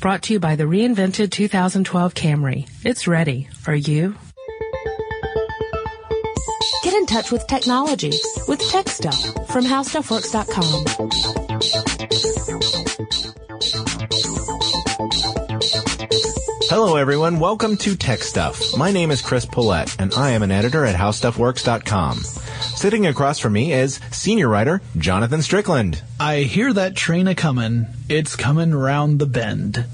Brought to you by the reinvented 2012 Camry. It's ready. Are you? Get in touch with technology with Tech Stuff from HowStuffWorks.com. Hello, everyone. Welcome to Tech Stuff. My name is Chris Pollette, and I am an editor at HowStuffWorks.com. Sitting across from me is senior writer Jonathan Strickland. I hear that train a comin'. It's comin' round the bend.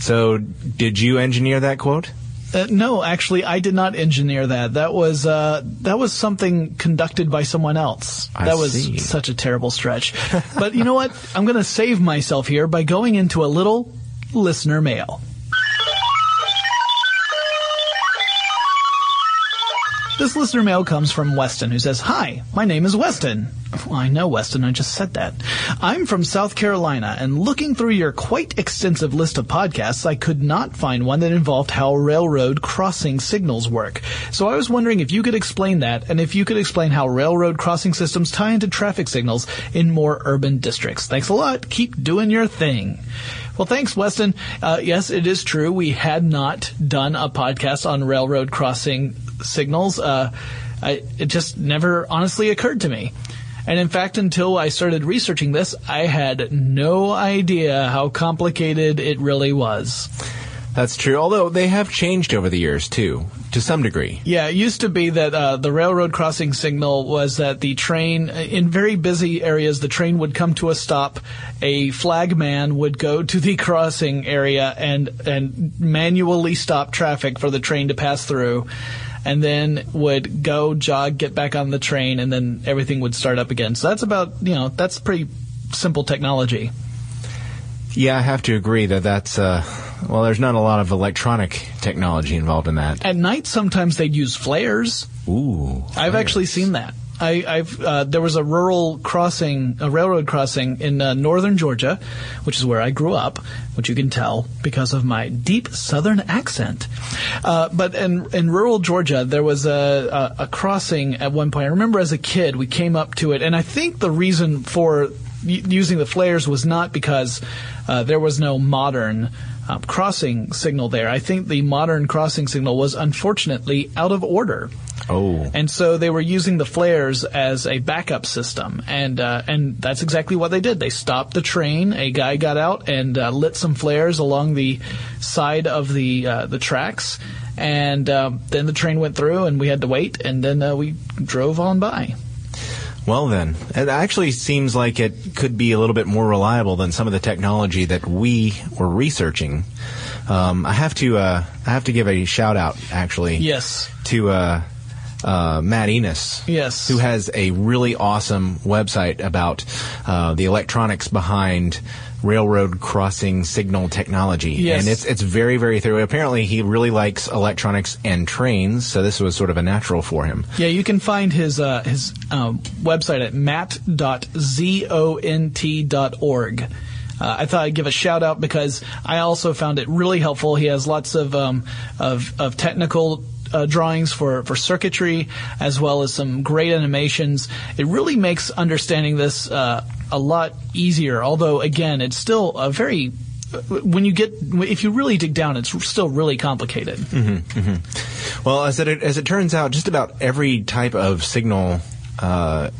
So, did you engineer that quote? Uh, no, actually, I did not engineer that. That was uh, that was something conducted by someone else. I that was see. such a terrible stretch. but you know what? I'm going to save myself here by going into a little listener mail. This listener mail comes from Weston, who says, Hi, my name is Weston. Well, I know Weston, I just said that. I'm from South Carolina, and looking through your quite extensive list of podcasts, I could not find one that involved how railroad crossing signals work. So I was wondering if you could explain that, and if you could explain how railroad crossing systems tie into traffic signals in more urban districts. Thanks a lot. Keep doing your thing. Well, thanks, Weston. Uh, yes, it is true. We had not done a podcast on railroad crossing signals. Uh, I, it just never honestly occurred to me. And in fact, until I started researching this, I had no idea how complicated it really was. That's true, although they have changed over the years, too, to some degree. Yeah, it used to be that uh, the railroad crossing signal was that the train, in very busy areas, the train would come to a stop. A flagman would go to the crossing area and and manually stop traffic for the train to pass through, and then would go jog, get back on the train, and then everything would start up again. So that's about you know that's pretty simple technology. Yeah, I have to agree that that's, uh, well, there's not a lot of electronic technology involved in that. At night, sometimes they'd use flares. Ooh. I've actually seen that. I, I've uh, there was a rural crossing, a railroad crossing in uh, northern Georgia, which is where I grew up, which you can tell because of my deep southern accent. Uh, but in in rural Georgia, there was a, a a crossing at one point. I remember as a kid we came up to it, and I think the reason for using the flares was not because uh, there was no modern uh, crossing signal there. I think the modern crossing signal was unfortunately out of order. Oh. And so they were using the flares as a backup system, and uh, and that's exactly what they did. They stopped the train. A guy got out and uh, lit some flares along the side of the uh, the tracks, and um, then the train went through, and we had to wait, and then uh, we drove on by. Well, then, it actually seems like it could be a little bit more reliable than some of the technology that we were researching. Um, I have to, uh, I have to give a shout out, actually, Yes. to uh, uh, Matt Enos, Yes. who has a really awesome website about uh, the electronics behind railroad crossing signal technology. Yes. And it's it's very very thorough. Apparently, he really likes electronics and trains, so this was sort of a natural for him. Yeah, you can find his uh, his um, website at mat.zont.org. Uh, I thought I'd give a shout out because I also found it really helpful. He has lots of um, of, of technical uh, drawings for, for circuitry as well as some great animations. It really makes understanding this uh, a lot easier. Although again, it's still a very when you get if you really dig down, it's still really complicated. Well, as it as it turns out, just about every type of signal, uh,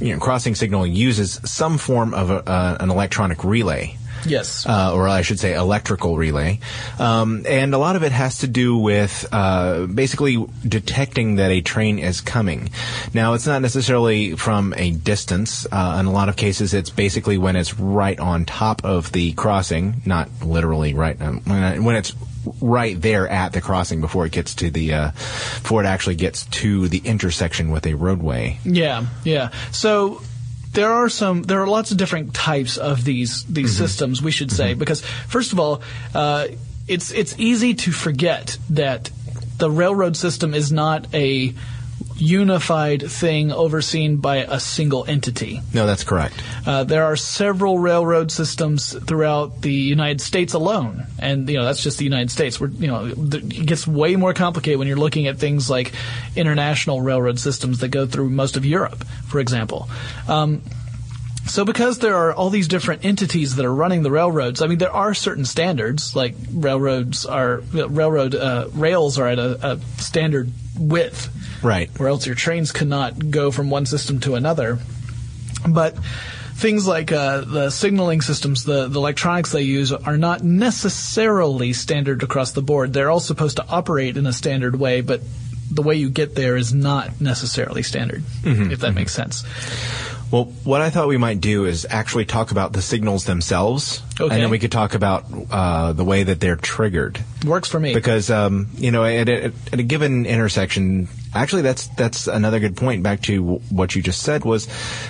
you know, crossing signal uses some form of a, uh, an electronic relay. Yes. Uh, or I should say electrical relay. Um, and a lot of it has to do with uh, basically detecting that a train is coming. Now, it's not necessarily from a distance. Uh, in a lot of cases, it's basically when it's right on top of the crossing, not literally right, um, when, when it's right there at the crossing before it gets to the, uh, before it actually gets to the intersection with a roadway. Yeah, yeah. So there are some there are lots of different types of these these Mm-hmm. systems we should say because first of all uh, it's it's easy to forget that the railroad system is not a unified thing overseen by a single entity. No, that's correct. Uh, there are several railroad systems throughout the United States alone, and you know that's just the United States. We're, you know, it gets way more complicated when you're looking at things like international railroad systems that go through most of Europe, for example. Um, so because there are all these different entities that are running the railroads, I mean there are certain standards like railroads are railroad uh, rails are at a, a standard width Right. or else your trains cannot go from one system to another. But things like uh, the signaling systems, the, the electronics they use, are not necessarily standard across the board. They're all supposed to operate in a standard way, but the way you get there is not necessarily standard, if that makes sense. Well, what I thought we might do is actually talk about the signals themselves, Okay. and then we could talk about uh, the way that they're triggered. Works for me. Because um, you know, at, a- at a given intersection, actually, that's that's another good point. Back to what you just said was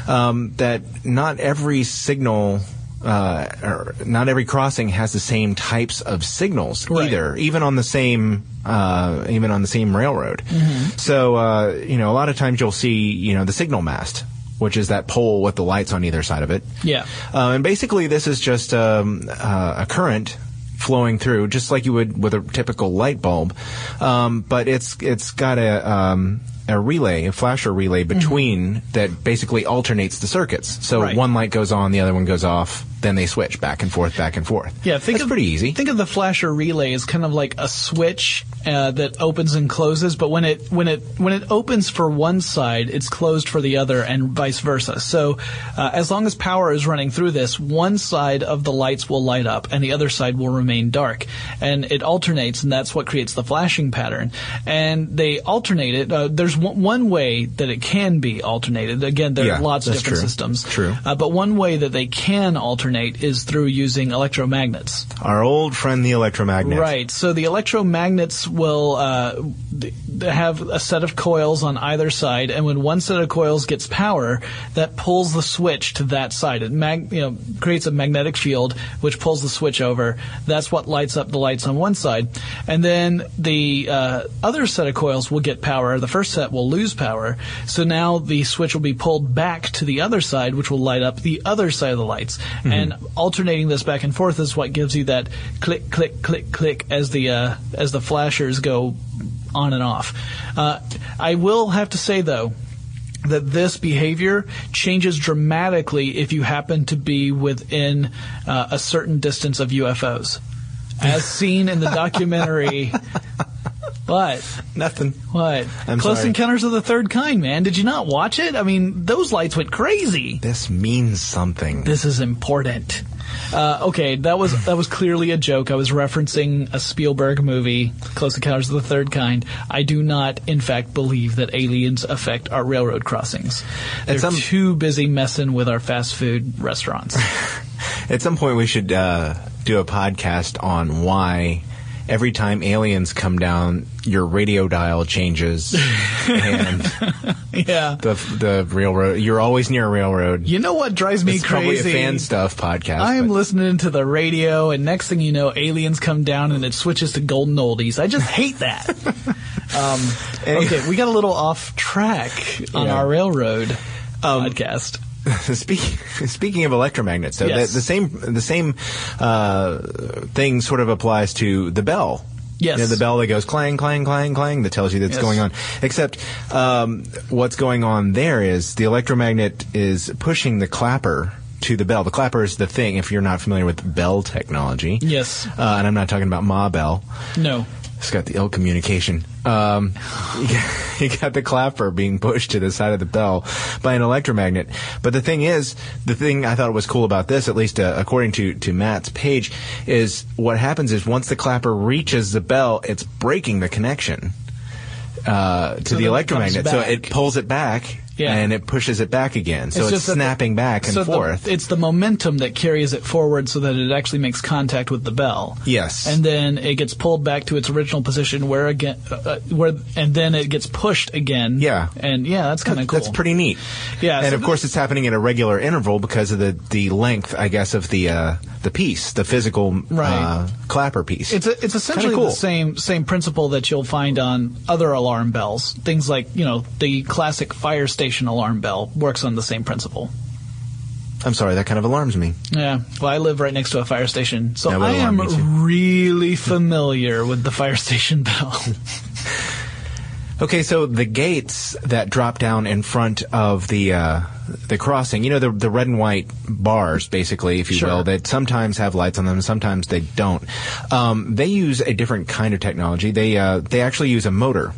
um, that not every signal. Uh, or not every crossing has the same types of signals Right. either, even on the same, uh, even on the same railroad. Mm-hmm. So, uh, you know, a lot of times you'll see, you know, the signal mast, which is that pole with the lights on either side of it. Yeah. Uh, and basically, this is just um, uh, a current flowing through, just like you would with a typical light bulb. Um, but it's it's got a um, a relay, a flasher relay between that basically alternates the circuits. So Mm-hmm. Right. one light goes on, the other one goes off. Then they switch back and forth, back and forth. Yeah, think That's of, pretty easy. Think of the flasher relay as kind of like a switch uh, that opens and closes, but when it when it when it opens for one side, it's closed for the other, and vice versa. So, uh, as long as power is running through this, one side of the lights will light up, and the other side will remain dark, and it alternates, and that's what creates the flashing pattern. And they alternate it. Uh, there's one, one way that it can be alternated. Again, there Yeah, are lots of different true. systems. True. Uh, but one way that they can alternate is through using electromagnets. Our old friend, the electromagnet. Right. So the electromagnets will uh, have a set of coils on either side, and when one set of coils gets power, that pulls the switch to that side. It mag- you know creates a magnetic field which pulls the switch over. That's what lights up the lights on one side, and then the uh, other set of coils will get power. The first set will lose power, so now the switch will be pulled back to the other side, which will light up the other side of the lights. And alternating this back and forth is what gives you that click, click, click, click as the uh, as the go on and off. Uh, I will have to say though that this behavior changes dramatically if you happen to be within uh, a certain distance of UFOs. As seen in the documentary. What? Nothing. What? I'm Close sorry. Encounters of the Third Kind, man. Did you not watch it? I mean, those lights went crazy. This means something. This is important. Uh, okay, that was that was clearly a joke. I was referencing a Spielberg movie, Close Encounters of the Third Kind. I do not, in fact, believe that aliens affect our railroad crossings. They're some- too busy messing with our fast food restaurants. At some point, we should uh, do a podcast on why every time aliens come down, your radio dial changes, and yeah. the the railroad. You're always near a railroad. You know what drives me it's crazy? probably a fan stuff podcast. I am but- listening to the radio, and next thing you know, aliens come down and it switches to golden oldies. I just hate that. um, okay, we got a little off track on Yeah. Um, our railroad podcast. Speaking speaking of electromagnets, so Yes. the, the same the same uh, thing sort of applies to the bell. Yes. You know, the bell that goes clang, clang, clang, clang that tells you that's Yes. going on. Except um, what's going on there is the electromagnet is pushing the clapper to the bell. The clapper is the thing, if you're not familiar with bell technology. Yes. Uh, and I'm not talking about Ma Bell. No. It's got the ill communication. Um, you, got, you got the clapper being pushed to the side of the bell by an electromagnet. But the thing is, the thing I thought was cool about this, at least uh, according to, to Matt's page, is what happens is once the clapper reaches the bell, it's breaking the connection uh, to So the electromagnet. So it pulls it back. Yeah. And it pushes it back again. So it's, just that the- snapping back and so the- forth. it's the momentum that carries it forward so that it actually makes contact with the bell. Yes. And then it gets pulled back to its original position where again, uh, uh, where, and then it gets pushed again. Yeah. And yeah, that's kind of cool. That's pretty neat. Yeah, and so of course it's happening at a regular interval because of the, the length, I guess, of the uh, the piece, the physical Right. uh, clapper piece. It's a, it's essentially cool. the same same principle that you'll find on other alarm bells. Things like you know the classic fire station alarm bell works on the same principle. I'm sorry, that kind of alarms me. Yeah. Well, I live right next to a fire station, so I am alarm me, too. really familiar with the fire station bell. Okay, so the gates that drop down in front of the uh, the crossing, you know, the the red and white bars, basically, if you Sure. will, that sometimes have lights on them, sometimes they don't. Um, they use a different kind of technology. They uh, they actually use a motor.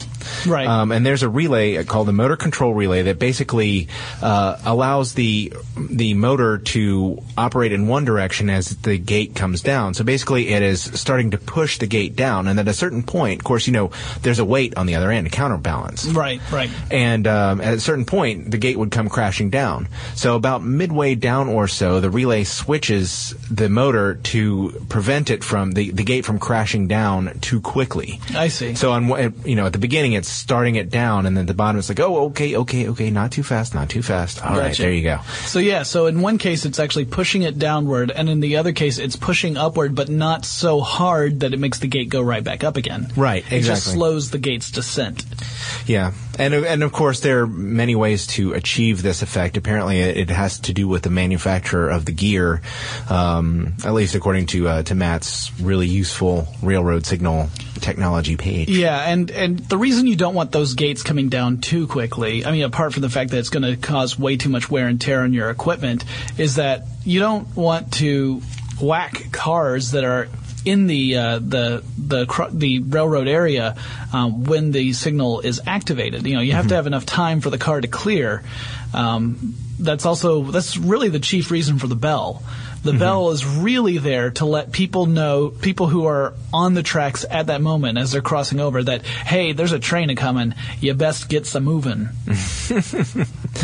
Right. Um, and there's a relay called the motor control relay that basically uh, allows the the motor to operate in one direction as the gate comes down. So basically, it is starting to push the gate down, and at a certain point, of course, you know, there's a weight on the other end, a counterbalance. right. Right. And um, at a certain point, the gate would come crashing down. So about midway down or so, the relay switches the motor to prevent it from the, the gate from crashing down too quickly. I see. So on you know at the beginning it's starting it down, and then the bottom it's like oh okay okay okay not too fast not too fast. All right Gotcha. there you go. So yeah, so in one case it's actually pushing it downward, and in the other case it's pushing upward, but not so hard that it makes the gate go right back up again. Right, exactly. It just slows the gate's descent. Yeah, and and of course there are many ways to achieve this effect. Apparently, it, has to do with the manufacturer of the gear, um, at least according to uh, to Matt's really useful railroad signal technology page. Yeah, and and the reason you don't want those gates coming down too quickly, I mean, apart from the fact that it's going to cause way too much wear and tear on your equipment, is that you don't want to whack cars that are in the uh, the the the railroad area um, when the signal is activated. You know, you have to have enough time for the car to clear. Um, that's also that's really the chief reason for the bell. The bell is really there to let people know, people who are on the tracks at that moment as they're crossing over, that hey, there's a train coming. You best get some moving.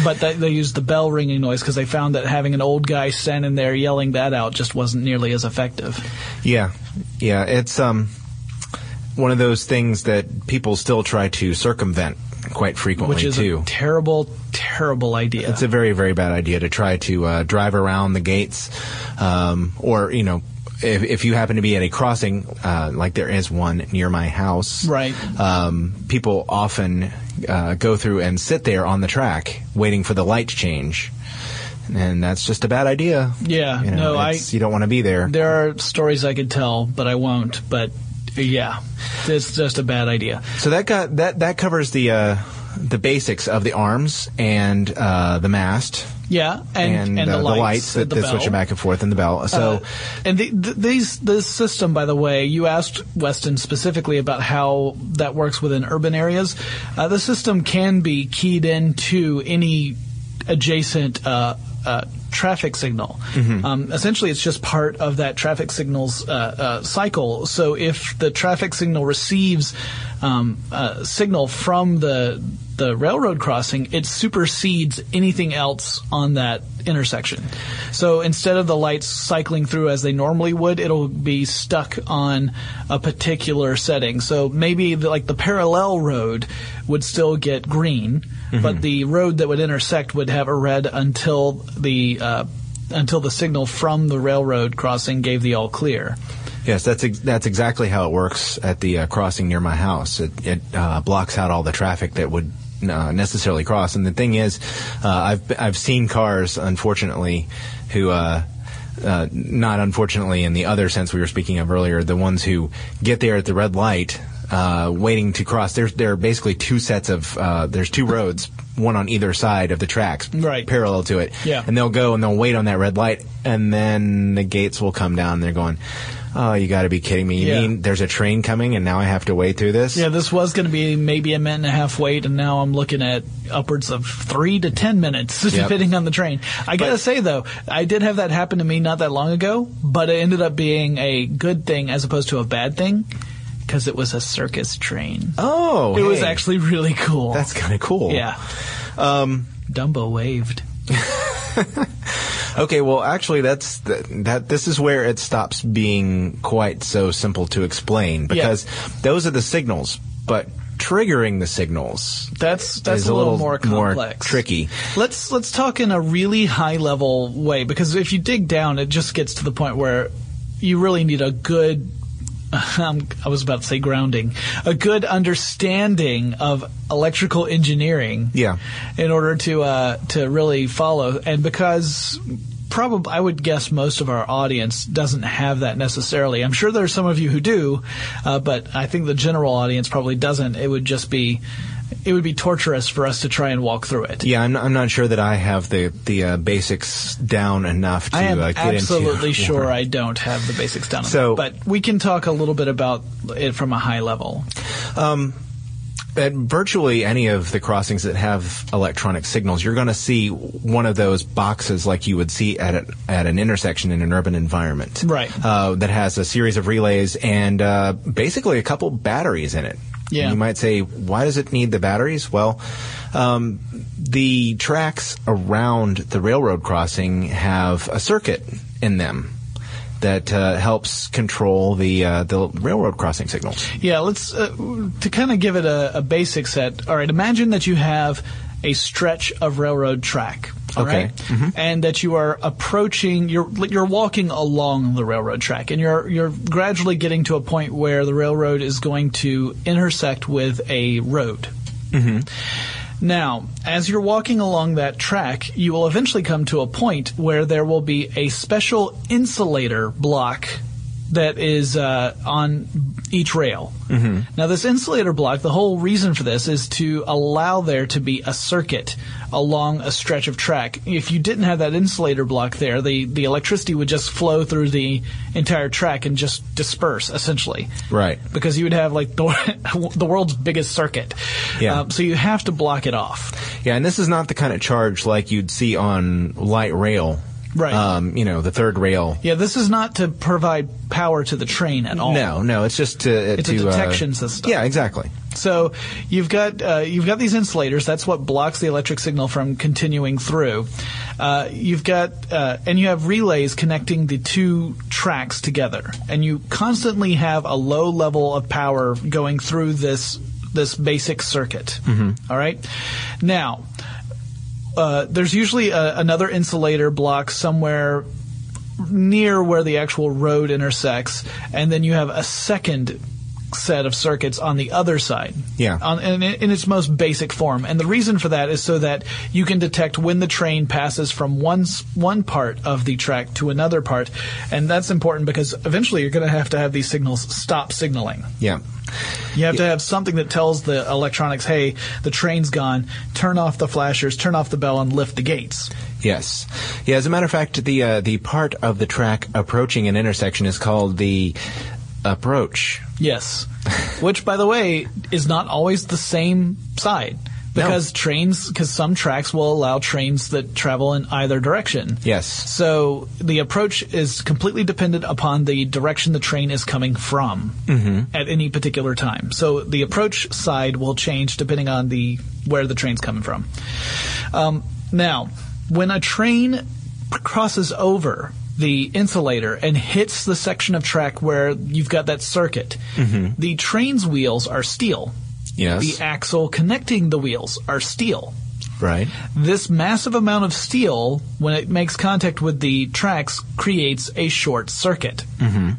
but they, they used the bell ringing noise because they found that having an old guy standing there yelling that out just wasn't nearly as effective. Yeah, yeah, it's um one of those things that people still try to circumvent quite frequently Which is too. a terrible, terrible idea. It's a very, very bad idea to try to uh, drive around the gates, um, or you know, if, if you happen to be at a crossing, uh, like there is one near my house, Right. Um, people often uh, go through and sit there on the track waiting for the light to change, and that's just a bad idea. Yeah, You know, no, I- you don't want to be there. there are stories I could tell, but I won't. But yeah, it's just a bad idea. So that got that that covers the uh, the basics of the arms and uh, the mast. Yeah, and, and, uh, the, lights, that, the that switch back and forth, and the bell. So, Uh, and the, th- these this system, by the way, you asked Weston specifically about how that works within urban areas. Uh, the system can be keyed into any adjacent uh, traffic signal. Um, essentially, it's just part of that traffic signal's uh, uh, cycle. So if the traffic signal receives um, uh, signal from the the railroad crossing, it supersedes anything else on that intersection. So instead of the lights cycling through as they normally would, it'll be stuck on a particular setting. So maybe the, like the parallel road would still get green, but the road that would intersect would have a red until the uh, until the signal from the railroad crossing gave the all clear. yes, that's ex- that's exactly how it works at the uh, crossing near my house. It, it uh, blocks out all the traffic that would uh, necessarily cross. And the thing is, uh, I've I've seen cars, unfortunately, who. Uh, uh, not unfortunately in the other sense we were speaking of earlier, the ones who get there at the red light, uh, waiting to cross. There's there are basically two sets of uh, there's two roads, one on either side of the tracks, Right. parallel to it. Yeah. And they'll go and they'll wait on that red light, and then the gates will come down. And they're going, "Oh, you got to be kidding me! You Yeah. mean there's a train coming, and now I have to wait through this?" Yeah, this was going to be maybe a minute and a half wait, and now I'm looking at upwards of three to ten minutes, Yep. depending on the train. I gotta But- say though, I did have that happen to me not that long ago, but it ended up being a good thing as opposed to a bad thing because it was a circus train. Oh, it was actually really cool. that's kind of cool. yeah. Um, Dumbo waved. Okay, well, actually, that's th- that. This is where it stops being quite so simple to explain because those are the signals, but triggering the signals That's that's a little, little more complex, tricky. Let's let's talk in a really high level way because if you dig down, it just gets to the point where you really need a good. Um, I was about to say grounding, a good understanding of electrical engineering. Yeah. In order to uh, to really follow, and because probably I would guess most of our audience doesn't have that necessarily. I'm sure there's some of you who do, uh, but I think the general audience probably doesn't. It would just be it would be torturous for us to try and walk through it. Yeah, I'm, I'm not sure that I have the the uh, basics down enough to I am uh, get absolutely into. sure I don't have the basics down. So- but we can talk a little bit about it from a high level. At virtually any of the crossings that have electronic signals, you're going to see one of those boxes like you would see at a, at an intersection in an urban environment, Right. Uh, that has a series of relays and uh, basically a couple batteries in it. Yeah. You might say, why does it need the batteries? Well, um, the tracks around the railroad crossing have a circuit in them that uh, helps control the uh, the railroad crossing signals. Yeah, let's uh, to kind of give it a, a basic set. All right, imagine that you have a stretch of railroad track. All Okay. right? Mm-hmm. and that you are approaching. You're you're walking along the railroad track, and you're you're gradually getting to a point where the railroad is going to intersect with a road. Now, as you're walking along that track, you will eventually come to a point where there will be a special insulator block that is uh, on each rail. Mm-hmm. Now, this insulator block, the whole reason for this is to allow there to be a circuit along a stretch of track. If you didn't have that insulator block there, the, the electricity would just flow through the entire track and just disperse, essentially Right. because you would have like the, the world's biggest circuit. Yeah. Um, so you have to block it off. Yeah, and this is not the kind of charge like you'd see on light rail. Right. Um, you know, the third rail. Yeah, this is not to provide power to the train at all. No, no, it's just to It's a to, uh, detection system. Yeah, exactly. So you've got uh, you've got these insulators. That's what blocks the electric signal from continuing through. Uh, you've got uh, and you have relays connecting the two tracks together, and you constantly have a low level of power going through this this basic circuit. All right. Now, uh, there's usually a, another insulator block somewhere near where the actual road intersects, and then you have a second set of circuits on the other side. Yeah. On, in, in its most basic form. And the reason for that is so that you can detect when the train passes from one, one part of the track to another part. And that's important because eventually you're going to have to have these signals stop signaling. Yeah. You have to have something that tells the electronics, hey, the train's gone, turn off the flashers, turn off the bell, and lift the gates. Yes. Yeah. As a matter of fact, the uh, the part of the track approaching an intersection is called the approach. Yes. Which, by the way, is not always the same side. Because trains, because some tracks will allow trains that travel in either direction. Yes. So the approach is completely dependent upon the direction the train is coming from at any particular time. So the approach side will change depending on the where the train's coming from. Um, now, when a train crosses over the insulator and hits the section of track where you've got that circuit, the train's wheels are steel. Yes. The axle connecting the wheels are steel right. this massive amount of steel, when it makes contact with the tracks, creates a short circuit. Mm-hmm.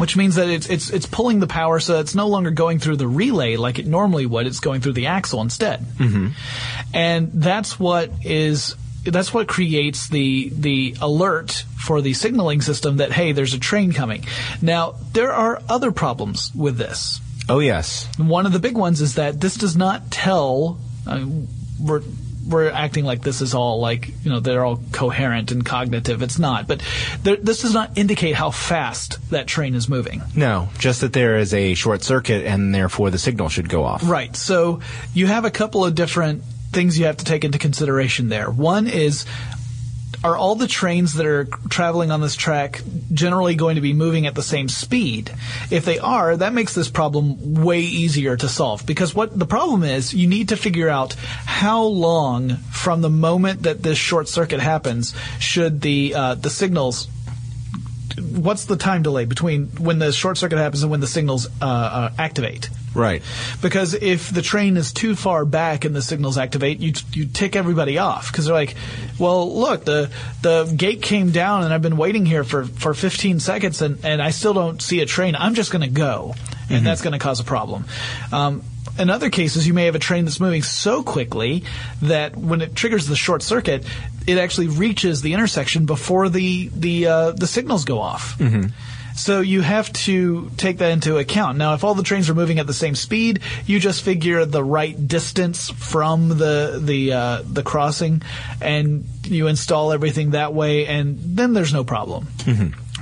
Which means that it's, it's it's pulling the power, so it's no longer going through the relay like it normally would. It's going through the axle instead, mm-hmm. and that's what is that's what creates the the alert for the signaling system that hey, there's a train coming. Now there are other problems with this. Oh yes. One of the big ones is that this does not tell. Uh, we're we're acting like this is all like you know they're all coherent and cognitive. It's not, but there, this does not indicate how fast that train is moving. No, just that there is a short circuit and therefore the signal should go off. Right. So you have a couple of different things you have to take into consideration there. One is are all the trains that are traveling on this track generally going to be moving at the same speed? If they are, that makes this problem way easier to solve because what the problem is, you need to figure out how long from the moment that this short circuit happens should the uh, the signals what's the time delay between when the short circuit happens and when the signals uh, uh, activate? Right. Because if the train is too far back and the signals activate, you you tick everybody off because they're like, well, look, the the gate came down and I've been waiting here for, for 15 seconds and, and I still don't see a train. I'm just going to go, and that's going to cause a problem. Um, in other cases, you may have a train that's moving so quickly that when it triggers the short circuit, it actually reaches the intersection before the the uh, the signals go off. So you have to take that into account. Now, if all the trains are moving at the same speed, you just figure the right distance from the the uh, the crossing, and you install everything that way, and then there's no problem.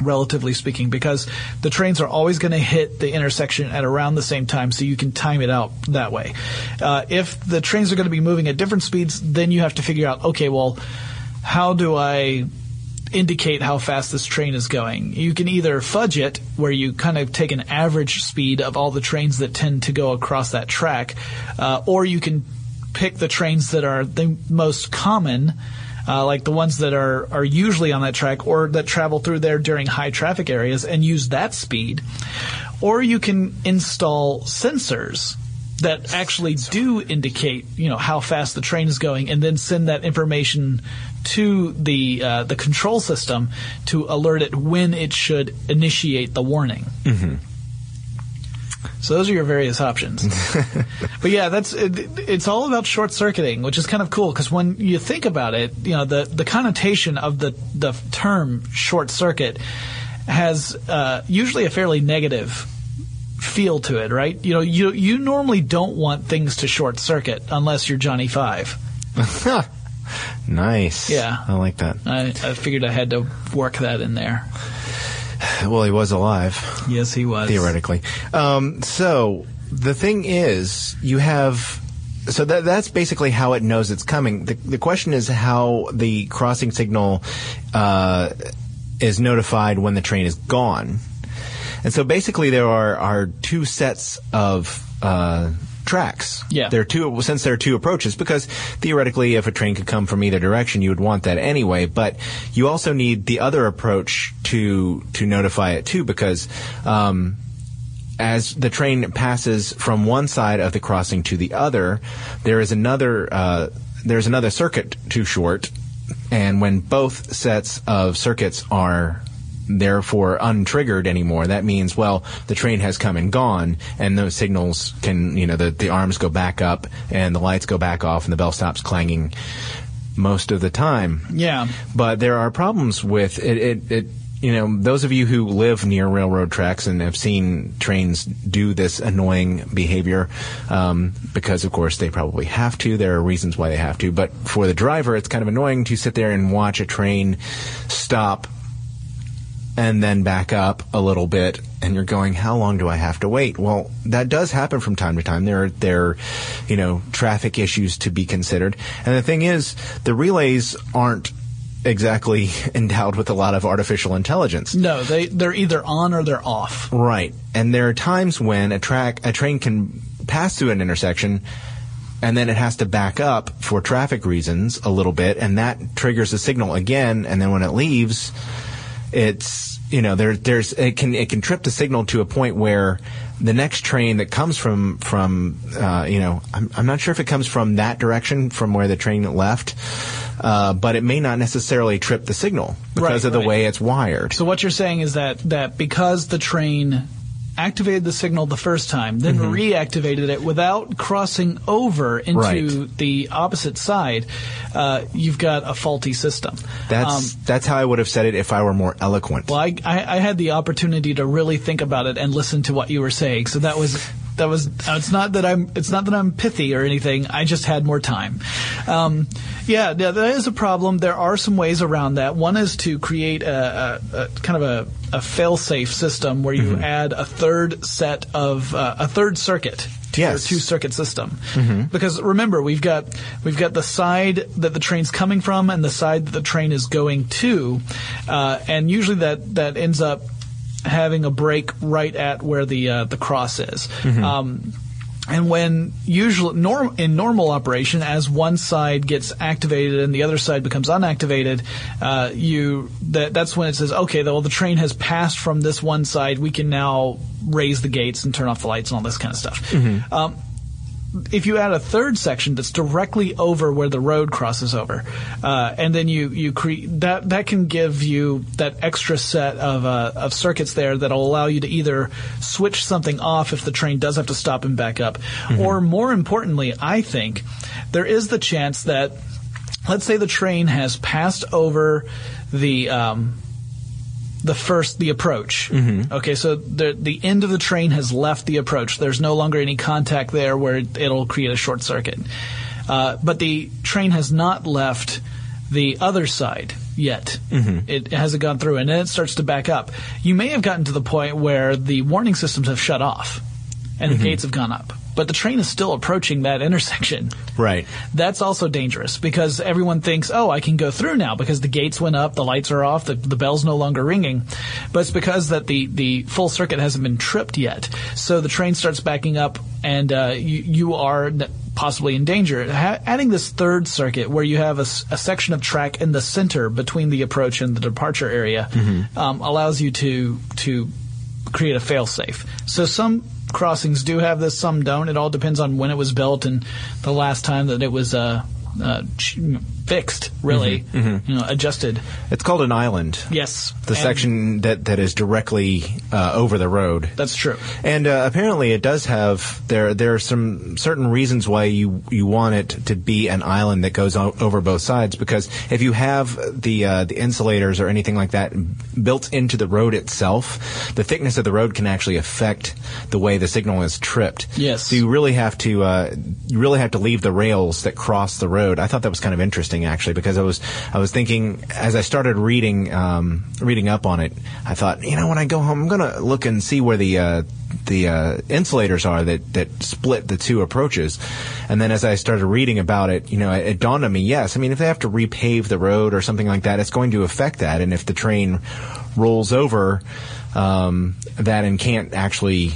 Relatively speaking, because the trains are always going to hit the intersection at around the same time, so you can time it out that way. Uh, if the trains are going to be moving at different speeds, then you have to figure out, okay, well, how do I indicate how fast this train is going. You can either fudge it, where you kind of take an average speed of all the trains that tend to go across that track, uh, or you can pick the trains that are the most common. Uh, like the ones that are, are usually on that track or that travel through there during high traffic areas and use that speed. Or you can install sensors that actually do indicate, you know, how fast the train is going, and then send that information to the uh, the control system to alert it when it should initiate the warning. Mm-hmm. So those are your various options. but yeah, that's it, it's all about short circuiting, which is kind of cool because when you think about it, you know, the the connotation of the the term short circuit has uh, usually a fairly negative feel to it, right? You know, you you normally don't want things to short circuit unless you're Johnny Five. Nice. Yeah. I like that. I, I figured I had to work that in there. Well, he was alive. Yes, he was theoretically. Um, so the thing is, you have. So that that's basically how it knows it's coming. The, the question is how the crossing signal uh, is notified when the train is gone. And so basically, there are are two sets of uh, tracks. Yeah. There are two since there are two approaches because theoretically, if a train could come from either direction, you would want that anyway. But you also need the other approach to to notify it too because. Um, as the train passes from one side of the crossing to the other, there is another uh, there's another circuit too short, and when both sets of circuits are therefore untriggered anymore, that means, well, the train has come and gone, and those signals can, you know, the, the arms go back up, and the lights go back off, and the bell stops clanging most of the time. Yeah. But there are problems with it. It, it you know, those of you who live near railroad tracks and have seen trains do this annoying behavior, um, because of course they probably have to. There are reasons why they have to. But for the driver, it's kind of annoying to sit there and watch a train stop and then back up a little bit and you're going how long do i have to wait? Well that does happen from time to time. There are there you know traffic issues to be considered. And the thing is the relays aren't exactly endowed with a lot of artificial intelligence. No, they they're either on or they're off. right. And there are times when a track a train can pass through an intersection and then it has to back up for traffic reasons a little bit and that triggers a signal again and then when it leaves it's you know there there's it can it can trip the signal to a point where the next train that comes from from uh, you know I'm, I'm not sure if it comes from that direction from where the train left uh, but it may not necessarily trip the signal because Right, of the right. way it's wired So what you're saying is that that because the train activated the signal the first time, then Mm-hmm. reactivated it without crossing over into Right. the opposite side, uh, you've got a faulty system. that's Um, that's how I would have said it if I were more eloquent well, I, I, I had the opportunity to really think about it and listen to what you were saying, so that was that was. uh, It's not that I'm. It's not that I'm pithy or anything. I just had more time. Um, yeah, yeah, that is a problem. There are some ways around that. One is to create a, a, a kind of a, a fail-safe system where you add a third set of uh, a third circuit to your Yes. two circuit system. Because remember, we've got we've got the side that the train's coming from and the side that the train is going to, uh, and usually that that ends up having a break right at where the uh, the cross is. Um, and when usually norm, in normal operation, as one side gets activated and the other side becomes unactivated, uh, you that that's when it says, okay, well the train has passed from this one side. We can now raise the gates and turn off the lights and all this kind of stuff. Um, if you add a third section that's directly over where the road crosses over, uh, and then you you create that that can give you that extra set of uh, of circuits there that'll allow you to either switch something off if the train does have to stop and back up, or more importantly, I think there is the chance that let's say the train has passed over the um, the first the approach. Mm-hmm. Okay, so the the end of the train has left the approach. There's no longer any contact there where it, it'll create a short circuit. Uh, but the train has not left the other side yet. Mm-hmm. It hasn't gone through, and then it starts to back up. You may have gotten to the point where the warning systems have shut off, and the mm-hmm. gates have gone up. But the train is still approaching that intersection. right That's also dangerous because everyone thinks, oh, I can go through now because the gates went up, the lights are off, the, the bell's no longer ringing. But it's because that the, the full circuit hasn't been tripped yet. So the train starts backing up and uh, you, you are possibly in danger. Ha- adding this third circuit where you have a section of track in the center between the approach and the departure area um, allows you to, to create a failsafe. So some crossings do have this, some don't. It all depends on when it was built and the last time that it was uh, uh, fixed, really, you know, adjusted. it's called an island Yes, the section that that is directly uh, over the road That's true. And uh, apparently, it does have there. There are some certain reasons why you you want it to be an island that goes o- over both sides. Because if you have the uh, the insulators or anything like that built into the road itself, the thickness of the road can actually affect the way the signal is tripped. Yes. So you really have to uh, you really have to leave the rails that cross the road. I thought that was kind of interesting actually because I was I was thinking as I started reading um, reading up on it, I thought you know when I go home I'm gonna look and see where the uh, the uh, insulators are that that split the two approaches, and then as I started reading about it, you know it, it dawned on me yes I mean if they have to repave the road or something like that, it's going to affect that, and if the train rolls over um, that and can't actually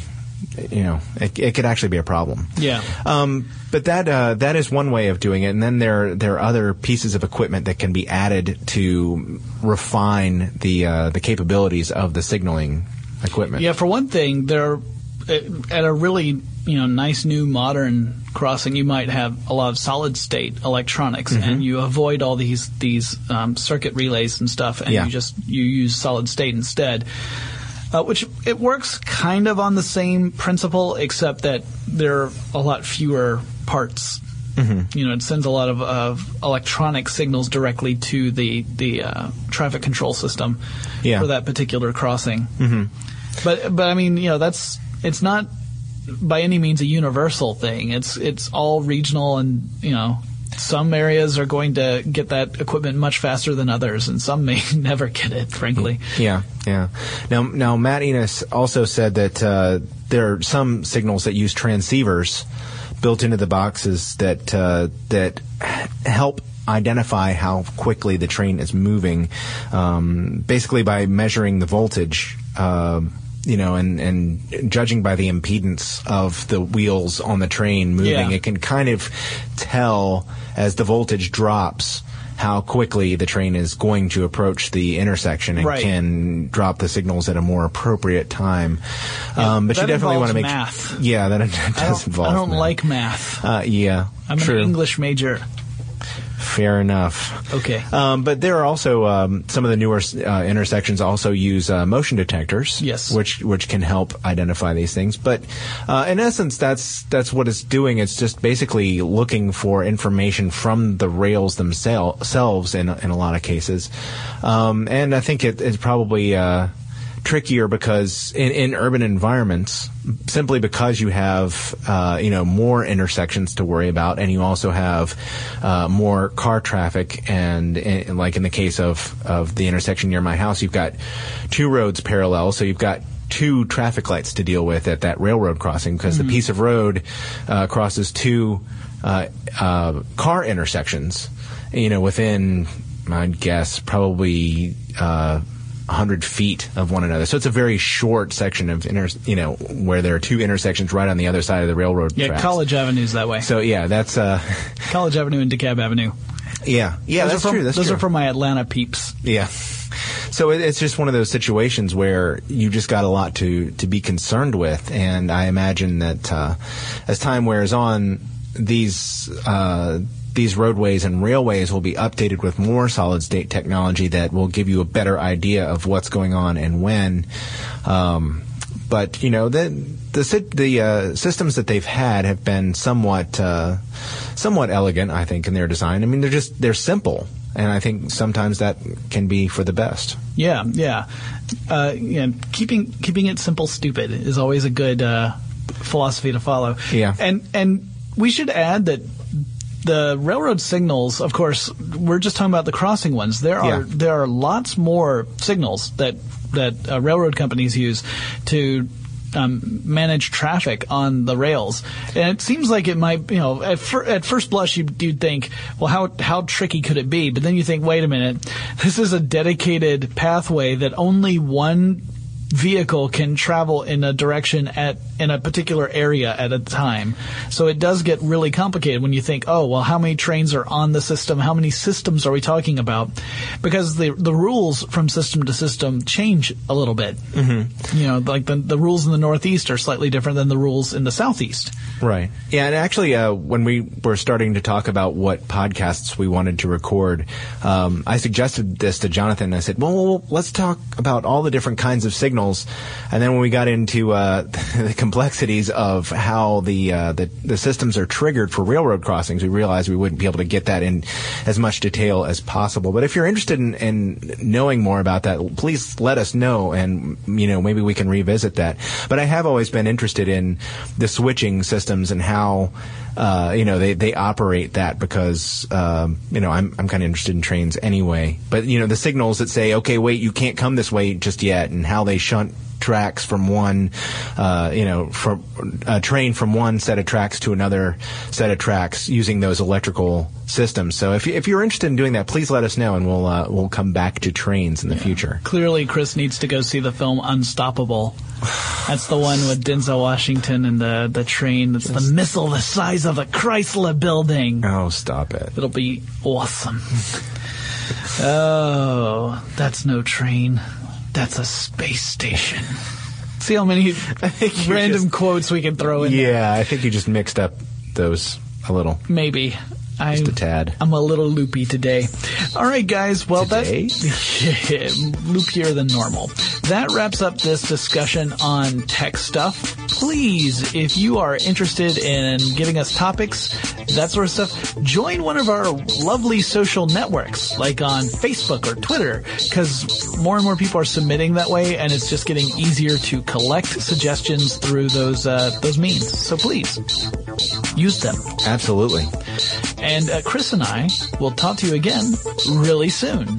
you know, it, it could actually be a problem. Yeah. Um, but that uh, that is one way of doing it, and then there there are other pieces of equipment that can be added to refine the uh, the capabilities of the signaling equipment. Yeah, for one thing, there uh, at a really you know nice new modern crossing, you might have a lot of solid state electronics, Mm-hmm. and you avoid all these these um, circuit relays and stuff, and Yeah. you just you use solid state instead. Uh, which it works kind of on the same principle, except that there are a lot fewer parts. Mm-hmm. You know, it sends a lot of, of electronic signals directly to the the uh, traffic control system Yeah. for that particular crossing. Mm-hmm. But but I mean, you know, that's it's not by any means a universal thing. It's it's all regional, and you know, some areas are going to get that equipment much faster than others, and some may never get it. Frankly, Yeah, yeah. Now, now Matt Enos also said that uh, there are some signals that use transceivers built into the boxes that uh, that help identify how quickly the train is moving, um, basically by measuring the voltage. um you know, and, and judging by the impedance of the wheels on the train moving, Yeah. it can kind of tell as the voltage drops how quickly the train is going to approach the intersection and Right. can drop the signals at a more appropriate time. um, but you definitely want to make math. yeah that, I does involve I don't math. like math. uh, yeah I'm true an English major. Fair enough Okay. um, but there are also um, some of the newer uh, intersections also use uh, motion detectors, Yes. which which can help identify these things. But uh, in essence, that's that's what it's doing. It's just basically looking for information from the rails themselves in in a lot of cases. Um, and I think it, it's probably. Trickier because in, in urban environments, simply because you have uh, you know more intersections to worry about, and you also have uh, more car traffic, and, and like in the case of of the intersection near my house, you've got two roads parallel, so you've got two traffic lights to deal with at that railroad crossing because the piece of road uh, crosses two uh, uh, car intersections, you know, within I'd guess probably. Uh, 100 feet of one another. So it's a very short section of inter, you know, where there are two intersections right on the other side of the railroad Yeah, tracks. College Avenue's that way. So yeah, that's uh College Avenue and DeKalb Avenue. yeah. Yeah, those that's from, true. That's those true. are from my Atlanta peeps. Yeah. So it, it's just one of those situations where you just got a lot to, to be concerned with, and I imagine that uh, as time wears on, these uh, these roadways and railways will be updated with more solid state technology that will give you a better idea of what's going on and when. Um, but you know the the the uh, systems that they've had have been somewhat uh, somewhat elegant, I think, in their design. I mean, they're just they're simple, and I think sometimes that can be for the best. Yeah, yeah. Uh, yeah keeping keeping it simple, stupid is always a good uh, philosophy to follow. Yeah. and and we should add that the railroad signals, of course, we're just talking about the crossing ones. There are Yeah. there are lots more signals that that uh, railroad companies use to. Um, manage traffic on the rails, and it seems like it might, you know, at, fir- at first blush you you'd think, well, how how tricky could it be? But then you think, wait a minute, this is a dedicated pathway that only one vehicle can travel in a direction at in a particular area at a time. So it does get really complicated when you think, oh, well, how many trains are on the system? How many systems are we talking about? Because the the rules from system to system change a little bit. Mm-hmm. You know, like the the rules in the Northeast are slightly different than the rules in the Southeast. Right. Yeah, and actually, uh, when we were starting to talk about what podcasts we wanted to record, um, I suggested this to Jonathan. I said, well, well, let's talk about all the different kinds of signals. And then when we got into uh, the complexities of how the, uh, the the systems are triggered for railroad crossings, we realized we wouldn't be able to get that in as much detail as possible. But if you're interested in, in knowing more about that, please let us know, and you know maybe we can revisit that. But I have always been interested in the switching systems and how uh, you know they, they operate that because um, you know I'm I'm kind of interested in trains anyway. But you know the signals that say okay wait you can't come this way just yet and how they shunt tracks from one uh, you know from a train from one set of tracks to another set of tracks using those electrical systems. So if you, if you're interested in doing that, please let us know and we'll uh, we'll come back to trains in the future. Clearly, Chris needs to go see the film Unstoppable. That's the one with Denzel Washington and the the train. That's the missile the size of a Chrysler building. Oh, stop it! It'll be awesome. oh, that's no train. That's a space station. See how many random just- quotes we can throw in. there. Yeah, I think you just mixed up those a little, Maybe. I, just a tad. I'm a little loopy today. All right, guys. Well, Today? that loopier than normal. That wraps up this discussion on tech stuff. Please, if you are interested in giving us topics, that sort of stuff, join one of our lovely social networks, like on Facebook or Twitter, because more and more people are submitting that way, and it's just getting easier to collect suggestions through those uh, those means. So please use them. Absolutely. And uh, Chris and I will talk to you again really soon.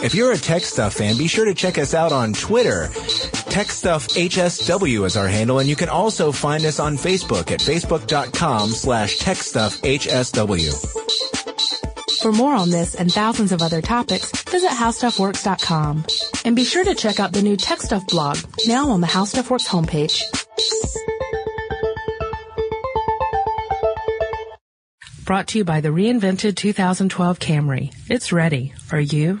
If you're a Tech Stuff fan, be sure to check us out on Twitter. Tech Stuff HSW is our handle, and you can also find us on Facebook at facebook.com slash techstuffhsw. For more on this and thousands of other topics, visit howstuffworks.com. And be sure to check out the new Tech Stuff blog, now on the How Stuff Works homepage. Brought to you by the reinvented 2012 Camry. It's ready. Are you?